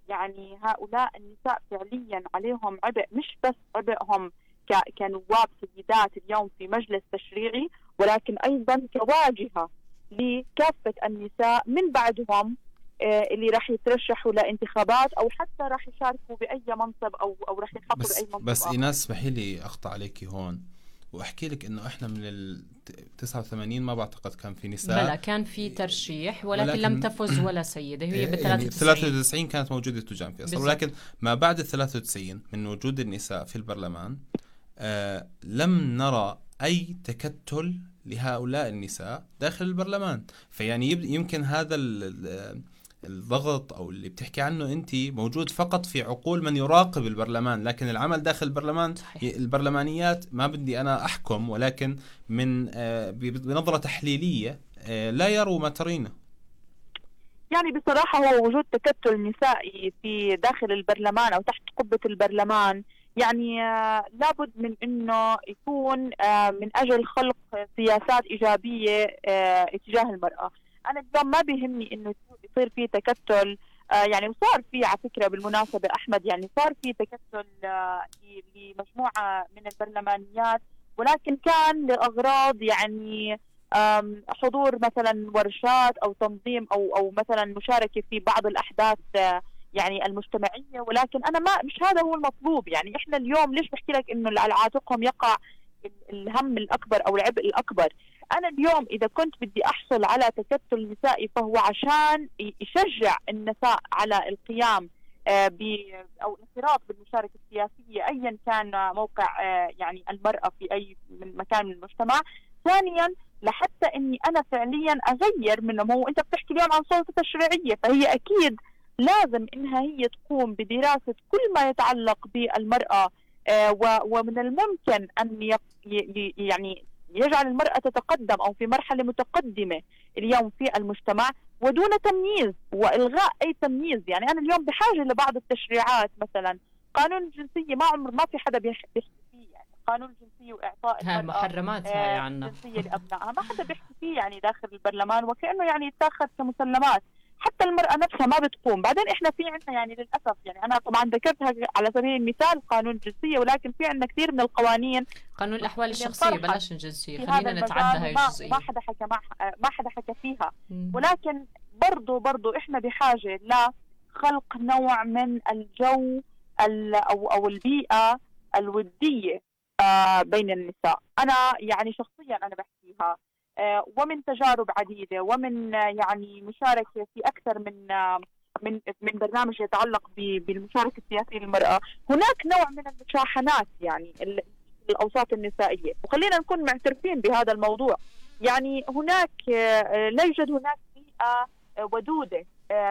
يعني هؤلاء النساء فعليا عليهم عبء مش بس عبئهم كنواب سيدات اليوم في مجلس تشريعي ولكن أيضا كواجهة لكافة النساء من بعدهم آه، اللي راح يترشحوا لانتخابات أو حتى راح يشاركوا بأي منصب أو أو راح ينحطوا بأي منصب بس إيناس اسمحي لي أقطع عليكي هون. وأحكي لك إنه إحنا من ال 89 ما بعتقد كان في نساء. بلا كان في ترشيح ولكن, ولكن لم تفز ولا سيدة هي بال 93 93 كانت موجودة تجان في أصلا ولكن ما بعد ال 93 من وجود النساء في البرلمان آه لم نرى أي تكتل لهؤلاء النساء داخل البرلمان فيعني يمكن هذا الضغط أو اللي بتحكي عنه أنت موجود فقط في عقول من يراقب البرلمان لكن العمل داخل البرلمان صحيح. البرلمانيات ما بدي أنا أحكم ولكن من آه، بنظرة تحليلية آه، لا يروا ما ترينه يعني بصراحة هو وجود تكتل نسائي في داخل البرلمان أو تحت قبة البرلمان يعني آه، لابد من إنه يكون آه، من أجل خلق سياسات إيجابية آه، اتجاه المرأة، أنا اليوم ما بيهمني إنه يصير في تكتل يعني وصار في على فكرة بالمناسبة أحمد يعني صار في تكتل لمجموعة من البرلمانيات ولكن كان لأغراض يعني حضور مثلا ورشات أو تنظيم أو أو مثلا مشاركة في بعض الأحداث يعني المجتمعيه ولكن أنا ما مش هذا هو المطلوب. يعني إحنا اليوم ليش بحكي لك إنه على عاتقهم يقع الهم الأكبر أو العبء الأكبر؟ أنا اليوم إذا كنت بدي أحصل على تكتل نسائي فهو عشان يشجع النساء على القيام آه، أو الانخراط بالمشاركة السياسية ايا كان موقع آه، يعني المرأة في أي من مكان من المجتمع. ثانيا لحتى إني أنا فعليا أغير من هو أنت بتحكي اليوم عن سلطة تشريعيه فهي أكيد لازم إنها هي تقوم بدراسة كل ما يتعلق بالمرأة. آه، ومن الممكن أن يعني يجعل المرأة تتقدم أو في مرحلة متقدمة اليوم في المجتمع ودون تمييز وإلغاء أي تمييز. يعني أنا اليوم بحاجة لبعض التشريعات مثلا. قانون الجنسيه ما عمر ما في حدا بيحكي فيه يعني. قانون الجنسيه وإعطاء المرأة محرمات هاي عنا الجنسيه لأبنائها. ما حدا بيحكي فيه يعني داخل البرلمان وكأنه يعني يتاخذ كمسلمات. حتى المرأة نفسها ما بتقوم. بعدين إحنا في عندنا يعني للأسف يعني أنا طبعا ذكرتها على سبيل المثال قانون الجنسية ولكن في عندنا كثير من القوانين. قانون الأحوال الشخصية بلاش الجنسية. خلينا نتعدى هاي الجزئية. ما حدا حكى ما حدا حكى فيها. ولكن برضو برضو إحنا بحاجة لخلق نوع من الجو أو أو البيئة الودية آه، بين النساء. أنا يعني شخصيا أنا بحكيها. ومن تجارب عديدة ومن يعني مشاركة في أكثر من من من برنامج يتعلق بالمشاركة السياسية للمرأة، هناك نوع من المشاحنات يعني الأوساط النسائية، وخلينا نكون معترفين بهذا الموضوع. يعني هناك لا يوجد هناك بيئة ودودة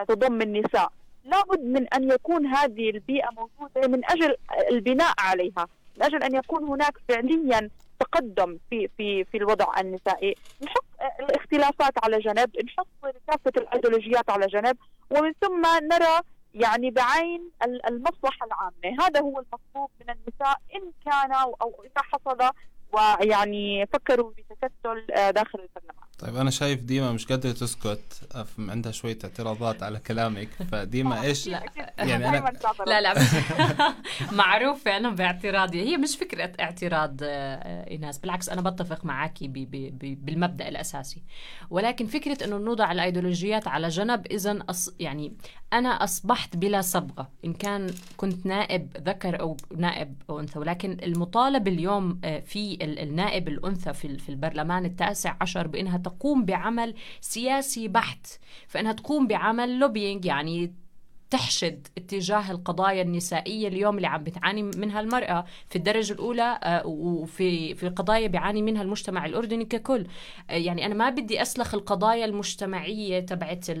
تضم النساء، لابد من أن يكون هذه البيئة موجودة من أجل البناء عليها، من أجل أن يكون هناك فعليا تقدم في في في الوضع النسائي، نحط الاختلافات على جنب، نحط كافه الأيديولوجيات على جنب، ومن ثم نرى يعني بعين المصلحة العامة، هذا هو المطلوب من النساء إن كان أو إذا حصل ويعني فكروا بتكتل آه، داخل البرلمان. طيب أنا شايف ديما مش قادره تسكت عندها شوية اعتراضات على كلامك فديما إيش؟ لا يعني أنا لا لا معروف فعلا باعتراضي. هي مش فكرة اعتراض آه، إيناس بالعكس أنا بتفق معك بالمبدأ الأساسي. ولكن فكرة إنه نوضع الأيديولوجيات على جنب اذا يعني أنا أصبحت بلا صبغة إن كان كنت نائب ذكر أو نائب أو أنثى. ولكن المطالب اليوم آه، في النائب الأنثى في البرلمان التاسع عشر بإنها تقوم بعمل سياسي بحت فإنها تقوم بعمل لوبينج يعني تحشد اتجاه القضايا النسائية اليوم اللي عم بتعاني منها المرأة في الدرجة الأولى آه، وفي في قضايا بيعاني منها المجتمع الأردني ككل. آه، يعني أنا ما بدي أسلخ القضايا المجتمعية تبعت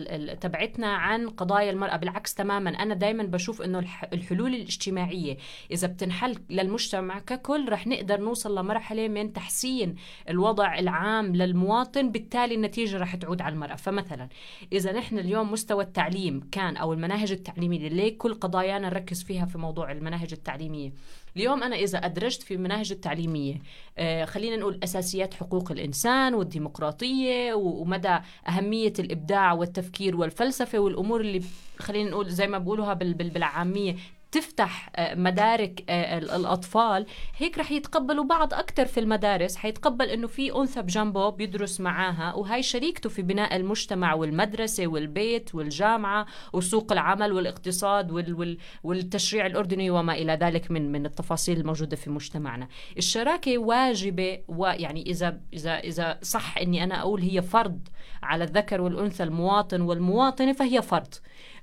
تبعتنا عن قضايا المرأة بالعكس تماما. أنا دايما بشوف أنه الحلول الاجتماعية إذا بتنحل للمجتمع ككل رح نقدر نوصل لمرحلة من تحسين الوضع العام للمواطن بالتالي النتيجة رح تعود على المرأة. فمثلا إذا نحن اليوم مستوى التعليم كان أو المناهج التعليمية. ليه كل قضايانا نركز فيها في موضوع المناهج التعليمية؟ اليوم أنا إذا أدرجت في المناهج التعليمية آه خلينا نقول أساسيات حقوق الإنسان والديمقراطية ومدى أهمية الإبداع والتفكير والفلسفة والأمور اللي خلينا نقول زي ما بقولوها بالعامية تفتح آه، مدارك آه، الأطفال هيك رح يتقبلوا بعض أكثر في المدارس. حيتقبل إنه في أنثى بجنبه بيدرس معاها وهي شريكته في بناء المجتمع والمدرسة والبيت والجامعة وسوق العمل والاقتصاد والتشريع الأردني وما إلى ذلك من من التفاصيل الموجودة في مجتمعنا. الشراكة واجبة ويعني إذا إذا إذا صح إني أنا أقول هي فرض على الذكر والأنثى المواطن والمواطنة فهي فرض.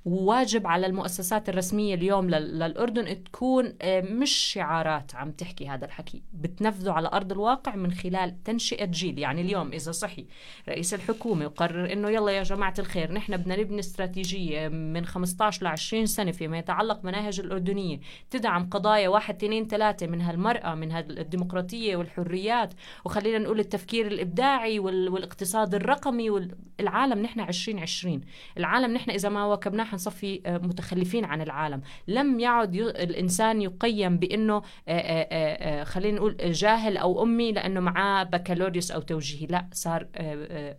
وواجب على المؤسسات الرسمية اليوم للأردن تكون آه، مش شعارات عم تحكي هذا الحكي. بتنفذه على أرض الواقع من خلال تنشئة جيل. يعني اليوم إذا صحي رئيس الحكومة وقرر إنه يلا يا جماعة الخير نحن بدنا نبني استراتيجية من 15 ل 20 سنة فيما يتعلق مناهج الأردنية. تدعم قضايا واحد اثنين ثلاثة منها المرأة منها الديمقراطية والحريات. وخلينا نقول التفكير الإبداعي والإقتصاد الرقمي والعالم نحن 2020 العالم نحن إذا ما واكبناه حنصفي آه، متخلفين عن العالم. لم يعد الإنسان يقيم بأنه آه، آه، خلينا نقول جاهل أو أمي لأنه معاه بكالوريوس أو توجيهي. لا صار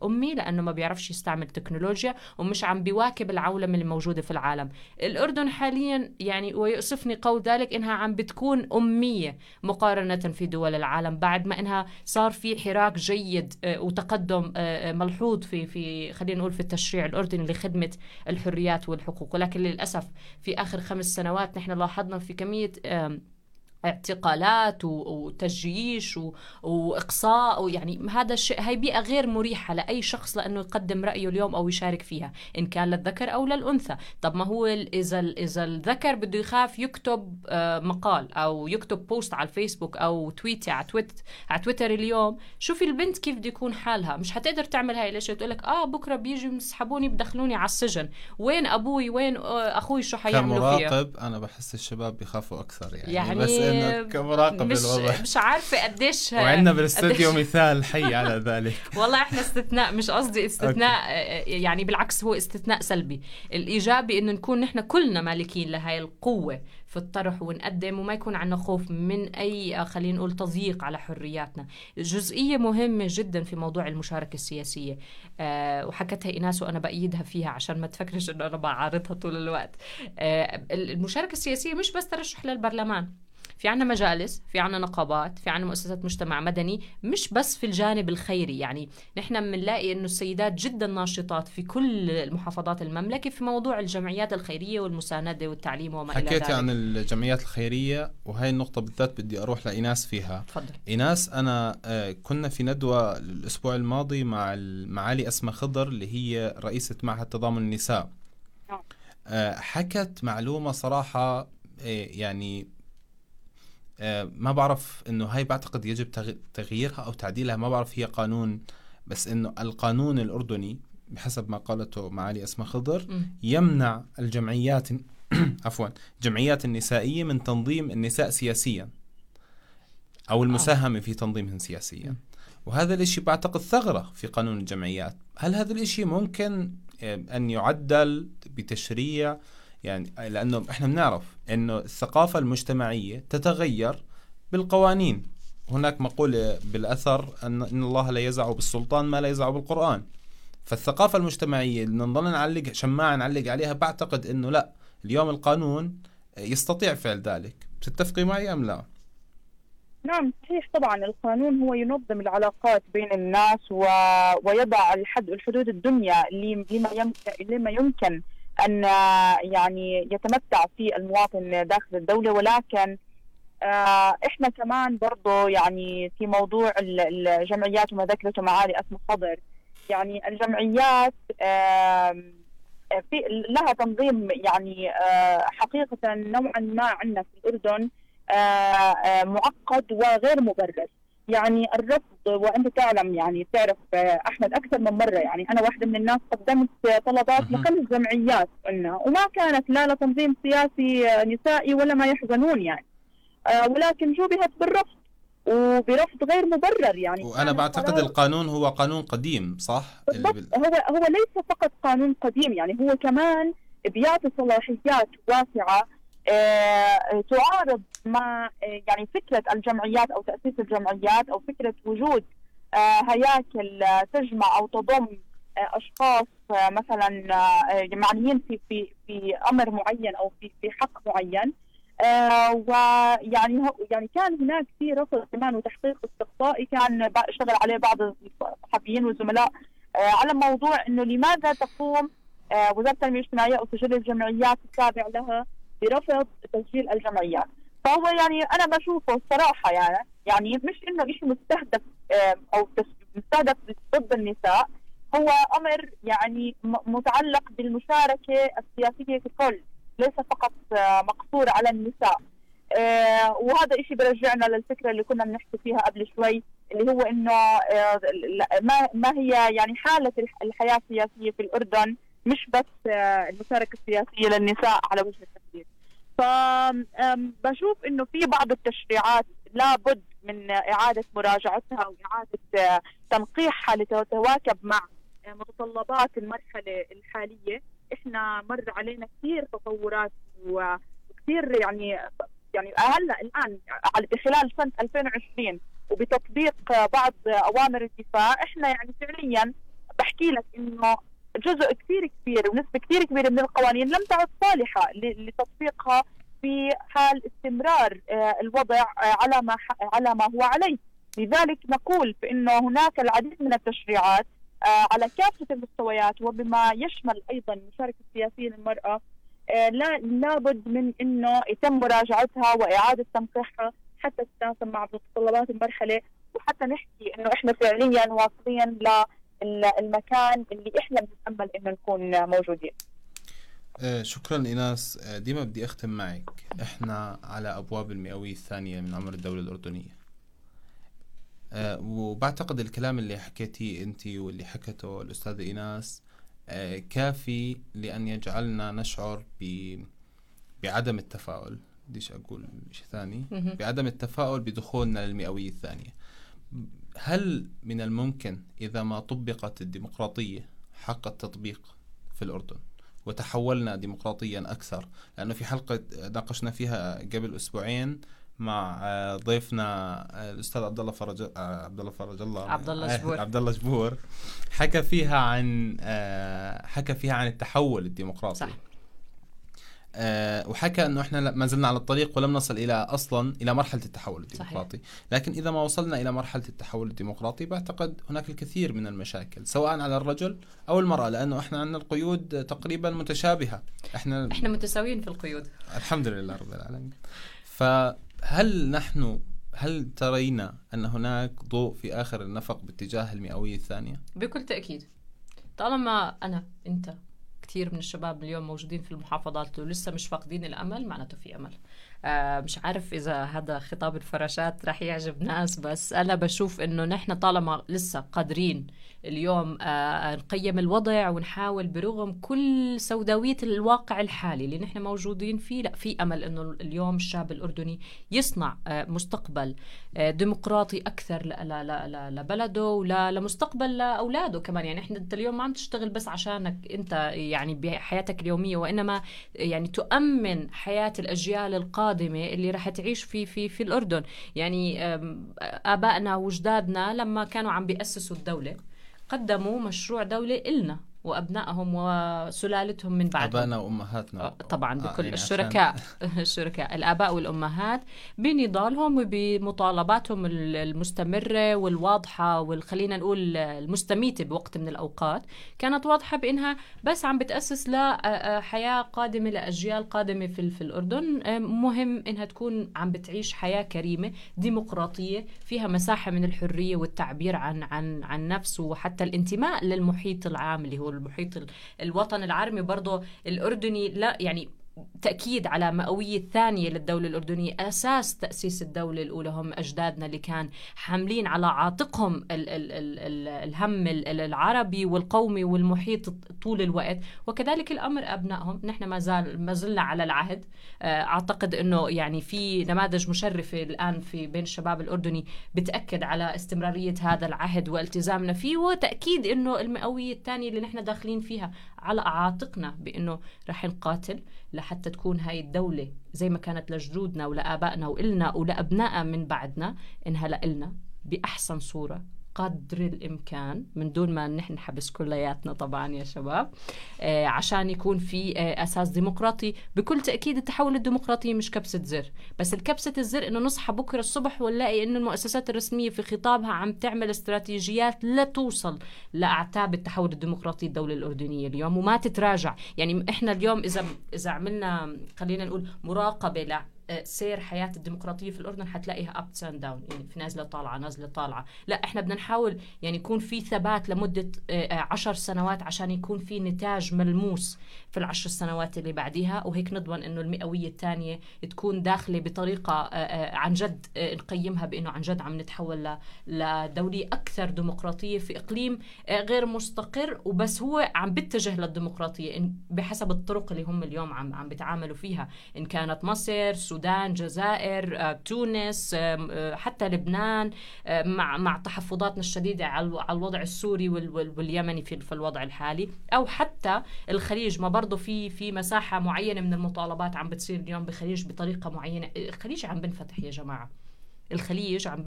أمي لأنه ما بيعرفش يستعمل تكنولوجيا ومش عم بيواكب العولمة اللي موجودة في العالم. الأردن حاليا يعني ويؤسفني قول ذلك إنها عم بتكون أمية مقارنة في دول العالم بعد ما إنها صار في حراك جيد وتقدم ملحوظ في في خلينا نقول في التشريع الأردني لخدمة الحريات الحقوق ولكن للأسف في آخر خمس سنوات نحن لاحظنا في كمية اعتقالات وتجييش وإقصاء ويعني هذا الشيء هي بيئة غير مريحة لأي شخص لأنه يقدم رأيه اليوم أو يشارك فيها إن كان للذكر أو للأنثى. طب ما هو إذا إذا الذكر بده يخاف يكتب آه، مقال أو يكتب post على الفيسبوك أو tweet على تويت على تويتر اليوم شوفي البنت كيف بده يكون حالها. مش حتقدر تعمل هاي ليش تقول لك آه بكرة بيجوا يسحبوني بدخلوني على السجن. وين أبوي؟ وين أخوي؟ شو حيعملوا فيها؟ كمراقب أنا بحس الشباب بيخافوا أكثر يعني, يعني بس كمراقب مش للوضع مش عارفة قديش وعندنا بالاستوديو مثال حي على ذلك. والله إحنا استثناء مش قصدي استثناء يعني بالعكس هو استثناء سلبي. الإيجابي إنه نكون نحن كلنا مالكين لهي القوة في الطرح ونقدم وما يكون عندنا خوف من أي خلينا نقول تضييق على حرياتنا. جزئية مهمة جدا في موضوع المشاركة السياسية أه وحكتها ايناس وأنا بأيدها فيها عشان ما تفكرش إنه أنا بعارضها طول الوقت. أه المشاركة السياسية مش بس ترشح للبرلمان. في عنا مجالس في عنا نقابات في عنا مؤسسات مجتمع مدني مش بس في الجانب الخيري. يعني نحن بنلاقي إنه السيدات جدا ناشطات في كل محافظات المملكة في موضوع الجمعيات الخيرية والمساندة والتعليم وما إلى ذلك. حكيتي عن الجمعيات الخيرية وهي النقطة بالذات بدي أروح لإيناس فيها. تفضل. إيناس أنا آه، كنا في ندوة الأسبوع الماضي مع معالي اسماء خضر اللي هي رئيسة معهد تضامن النساء. نعم. آه، حكت معلومة صراحة آه، يعني ما بعرف إنه هاي بعتقد يجب تغييرها أو تعديلها. ما بعرف هي قانون بس إنه القانون الأردني بحسب ما قالته معالي أسماء خضر يمنع الجمعيات عفوا الجمعيات النسائية من تنظيم النساء سياسيا أو المساهمة في تنظيمهم سياسيا. وهذا الإشي بعتقد ثغرة في قانون الجمعيات. هل هذا الإشي ممكن آه، أن يعدل بتشريع يعني لأنه إحنا بنعرف إنه الثقافة المجتمعية تتغير بالقوانين. هناك مقولة بالأثر أن الله لا يزع بالسلطان ما لا يزع بالقرآن. فالثقافة المجتمعية اللي نضل نعلق شماعة نعلق عليها بعتقد إنه لا. اليوم القانون يستطيع فعل ذلك. بتتفقي معي أم لا؟ نعم صحيح طبعا. القانون هو ينظم العلاقات بين الناس و... ويضع الحد الحدود الدنيا لما يمكن لما يمكن. أن يعني يتمتع فيه المواطن داخل الدولة ولكن آه، إحنا كمان برضه يعني في موضوع الجمعيات وما ذكرته معالي اسمه خضر يعني الجمعيات في لها تنظيم يعني آه، حقيقة نوعا ما عندنا في الأردن آه، معقد وغير مبرر. يعني الرفض وأنت تعلم يعني تعرف أحمد أكثر من مرة. يعني أنا واحدة من الناس قدمت طلبات لكل الجمعيات قلنا وما كانت لا لتنظيم سياسي نسائي ولا ما يحزنون يعني. آه ولكن جوبهت بالرفض؟ وبرفض غير مبرر يعني. وأنا بعتقد القانون هو قانون قديم صح؟ بالضبط. هو هو ليس فقط قانون قديم يعني هو كمان بيعطي صلاحيات واسعة آه تعارض مع آه يعني فكرة الجمعيات أو تأسيس الجمعيات أو فكرة وجود آه هياكل تجمع أو تضم آه، أشخاص آه، مثلا آه، معنيين في في في أمر معين أو في في حق معين. آه ويعني يعني كان هناك في رصد كمان وتحقيق استقصائي كان اشتغل عليه بعض الصحفيين والزملاء آه على موضوع إنه لماذا تقوم آه وزارة التنمية الاجتماعية أو سجل الجمعيات التابع لها برفض تسجيل الجمعيات. فهو يعني أنا بشوفه الصراحه يعني يعني مش إنه شيء مستهدف أو مستهدف ضد النساء. هو أمر يعني متعلق بالمشاركة السياسية ككل ليس فقط آه، مقصور على النساء. آه، وهذا الشيء برجعنا للفكرة اللي كنا بنحكي فيها قبل شوي اللي هو إنه آه، ما ما هي يعني حالة الحياة السياسية في الأردن مش بس المشاركة السياسية للنساء على وجه التحديد. فبشوف إنه في بعض التشريعات لابد من إعادة مراجعتها واعاده تنقيحها لتتواكب مع متطلبات المرحلة الحالية. إحنا مر علينا كثير تطورات وكثير يعني يعني هلا الآن بخلال سنة 2020 وبتطبيق بعض أوامر الدفاع إحنا يعني فعليا بحكي لك إنه جزء كثير كبير ونسبة كثير كبيرة من القوانين لم تعد صالحة لتطبيقها في حال استمرار آه، الوضع آه، على ما على ما هو عليه. لذلك نقول بأنه هناك العديد من التشريعات آه، على كافة المستويات وبما يشمل أيضا المشاركة السياسية للمرأة آه، لا لابد من أنه يتم مراجعتها وإعادة تنقيحها حتى تتناسب مع متطلبات المرحلة وحتى نحكي أنه إحنا فعليا واصلين للمكان اللي إحنا بنتأمل إنه نكون موجودين. آه، شكرا إيناس. ديما بدي أختم معك. إحنا على أبواب المئوية الثانية من عمر الدولة الأردنية. آه، وبعتقد الكلام اللي حكيتيه أنت واللي حكته الأستاذة إيناس آه، كافي لأن يجعلنا نشعر ب بعدم التفاؤل. بديش أقول شيء ثاني. بعدم التفاؤل بدخولنا للمئوية الثانية. هل من الممكن إذا ما طبقت الديمقراطية حق التطبيق في الأردن وتحولنا ديمقراطيا أكثر؟ لأنه في حلقة ناقشنا فيها قبل أسبوعين مع ضيفنا الأستاذ عبد الله فرج عبد الله فرج الله. عبد الله جبور. عبد الله جبور. حكى فيها عن حكى فيها عن التحول الديمقراطي. صح. أه وحكى إنه إحنا ما زلنا على الطريق ولم نصل إلى أصلا إلى مرحلة التحول الديمقراطي. صحيح. لكن إذا ما وصلنا إلى مرحلة التحول الديمقراطي بعتقد هناك الكثير من المشاكل سواء على الرجل أو المرأة لأنه إحنا عندنا القيود تقريبا متشابهة. إحنا إحنا متساويين في القيود. الحمد لله رب العالمين. فهل نحن هل ترينا أن هناك ضوء في آخر النفق باتجاه المئوية الثانية؟ بكل تأكيد. طالما أنا أنت كثير من الشباب اليوم موجودين في المحافظات ولسه مش فاقدين الأمل معناته في أمل. آه مش عارف إذا هذا خطاب الفراشات رح يعجب ناس بس أنا بشوف إنه نحن طالما لسه قادرين اليوم آه نقيم الوضع ونحاول برغم كل سوداوية الواقع الحالي اللي نحن موجودين فيه لا في أمل إنه اليوم الشاب الأردني يصنع آه مستقبل ديمقراطي أكثر لبلده ولمستقبل لأولاده كمان. يعني إحنا أنت اليوم ما عم تشتغل بس عشانك أنت يعني بحياتك اليومية وإنما يعني تؤمن حياة الأجيال القادمة اللي راح تعيش في في في الأردن. يعني آبائنا واجدادنا لما كانوا عم بيأسسوا الدولة قدموا مشروع دولة إلنا. وأبنائهم وسلالتهم من بعدهم. ابائنا وأمهاتنا. آه، طبعا بكل آه يعني الشركاء. الشركاء الآباء والأمهات بنضالهم وبمطالباتهم المستمرة والواضحة والخلينا نقول المستميتة بوقت من الأوقات. كانت واضحة بإنها بس عم بتأسس لحياه قادمة لأجيال قادمة في في الأردن. مهم إنها تكون عم بتعيش حياة كريمة ديمقراطية فيها مساحة من الحرية والتعبير عن عن عن نفسه وحتى الانتماء للمحيط العام اللي هو المحيط الوطن العربي برضه الأردني لا يعني تأكيد على مئوية ثانية للدولة الأردنية أساس تأسيس الدولة الأولى هم أجدادنا اللي كان حاملين على عاتقهم ال ال ال ال الهم العربي والقومي والمحيط طول الوقت. وكذلك الأمر أبنائهم نحن ما زال ما زلنا على العهد. آه، أعتقد أنه يعني في نماذج مشرفة الآن في بين الشباب الأردني بتأكد على استمرارية هذا العهد والتزامنا فيه وتأكيد أنه المئوية الثانية اللي نحن داخلين فيها على عاتقنا بأنه رح نقاتل لحتى تكون هاي الدولة زي ما كانت لجدودنا ولآبائنا وإلنا ولأبنائنا من بعدنا إنها لإلنا بأحسن صورة. قدر الإمكان من دون ما نحن نحبس كلياتنا طبعا يا شباب آه عشان يكون في آه أساس ديمقراطي. بكل تأكيد التحول الديمقراطي مش كبسة زر بس الكبسة الزر إنه نصحى بكرة الصبح ونلاقي إنه المؤسسات الرسمية في خطابها عم تعمل استراتيجيات لا توصل لأعتاب التحول الديمقراطي الدولة الأردنية اليوم وما تتراجع. يعني إحنا اليوم إذا إذا عملنا خلينا نقول مراقبة سير حياة الديمقراطية في الأردن حتلاقيها ups and down يعني في نازلة طالعة نازلة طالعة. لا إحنا بدنا نحاول يعني يكون في ثبات لمدة آه، آه، عشر سنوات عشان يكون في نتاج ملموس في العشر سنوات اللي بعديها. وهيك نضمن إنه المئوية الثانية تكون داخلة بطريقة آه، عن جد نقيمها بإنه عن جد عم نتحول لدولة أكثر ديمقراطية في إقليم غير مستقر. وبس هو عم بيتجه للديمقراطية بحسب الطرق اللي هم اليوم عم عم بيتعاملوا فيها إن كانت مصر السودان جزائر آه، تونس آه، حتى لبنان آه، مع مع تحفظاتنا الشديدة على الوضع السوري واليمني في الوضع الحالي. أو حتى الخليج ما برضه في في مساحة معينة من المطالبات عم بتصير اليوم بخليج بطريقة معينة. الخليج عم بنفتح يا جماعة. الخليج عم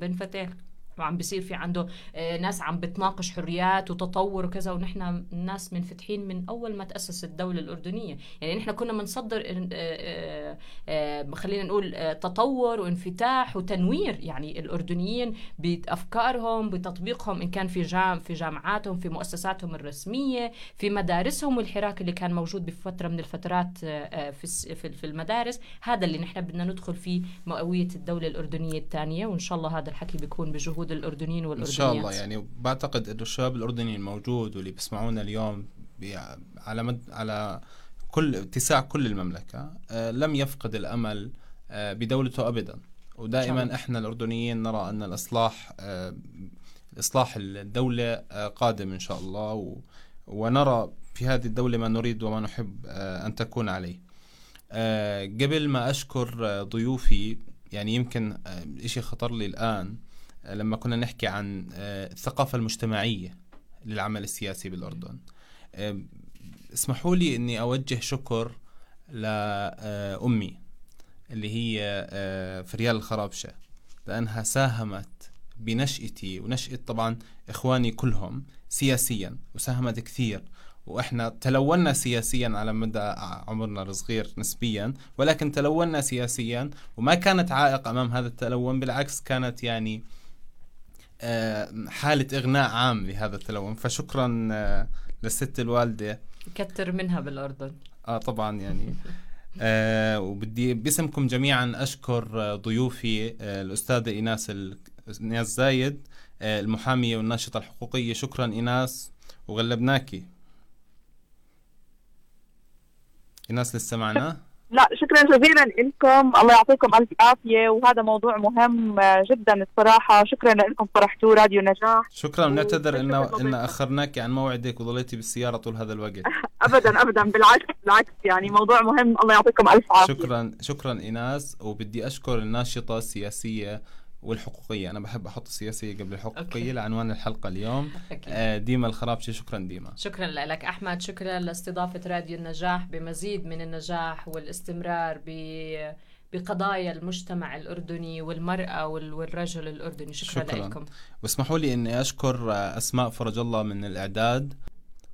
بنفتح. وعم بيصير في عنده آه، ناس عم بتناقش حريات وتطور وكذا ونحن الناس منفتحين من أول ما تأسس الدولة الأردنية. يعني نحن كنا بنصدر آه، آه، خلينا نقول تطور وانفتاح وتنوير يعني الأردنيين بأفكارهم بتطبيقهم إن كان في جام في جامعاتهم في مؤسساتهم الرسمية في مدارسهم والحراك اللي كان موجود بفترة من الفترات في في المدارس. هذا اللي نحن بدنا ندخل فيه مئوية الدولة الأردنية الثانية وإن شاء الله هذا الحكي بيكون بجهود جهود الأردنيين والاردنيات إن شاء الله يعني بعتقد إنه الشباب الاردني الموجود واللي بيسمعونا اليوم على مد على كل اتساع كل المملكة آه لم يفقد الأمل آه بدولته ابدا. ودائما إحنا الأردنيين نرى أن الإصلاح آه إصلاح الدولة آه قادم إن شاء الله و ونرى في هذه الدولة ما نريد وما نحب آه أن تكون عليه. آه قبل ما أشكر ضيوفي يعني يمكن شيء خطر لي الآن لما كنا نحكي عن آه، الثقافة المجتمعية للعمل السياسي بالأردن. آه، اسمحوا لي أني أوجه شكر لأمي اللي هي آه، فريال الخرابشة لأنها ساهمت بنشأتي ونشأة طبعا إخواني كلهم سياسيا وساهمت كثير. وإحنا تلونا سياسيا على مدى عمرنا الصغير نسبيا ولكن تلونا سياسيا وما كانت عائق أمام هذا التلون بالعكس كانت يعني آه، حالة إغناء عام لهذا التلون فشكرا آه، للست الوالدة. كتر منها بالأردن. آه طبعا يعني. آه وبدي باسمكم جميعا أشكر ضيوفي آه الأستاذة إيناس. إيناس زايد آه المحامية والناشطة الحقوقية. شكرا إيناس وغلبناكي. إيناس لسه معنا؟ لا شكرا جزيلا لكم. الله يعطيكم ألف عافية وهذا موضوع مهم جدا الصراحة. شكرا لكم فرحتوا راديو نجاح. شكرا. ونعتذر ان إن أخرناك عن موعدك وظليتي بالسيارة طول هذا الوقت. ابدا ابدا. بالعكس بالعكس يعني موضوع مهم. الله يعطيكم ألف عافية. شكرا شكرا إيناس. وبدي أشكر الناشطة السياسية والحقوقية. أنا بحب أحط السياسية قبل الحقوقية أوكي. لعنوان الحلقة اليوم. أكيد. آه، ديما الخرابشي شكرا ديما. شكرا لك. أحمد شكرا لاستضافة راديو النجاح بمزيد من النجاح والاستمرار ب بقضايا المجتمع الأردني والمرأة والرجل الأردني. شكرا, شكرا. لكم. واسمحوا لي أني أشكر أسماء فرج الله من الإعداد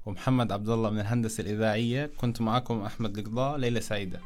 ومحمد عبد الله من الهندسة الإذاعية. كنت معكم أحمد القضاء ليلة سعيدة.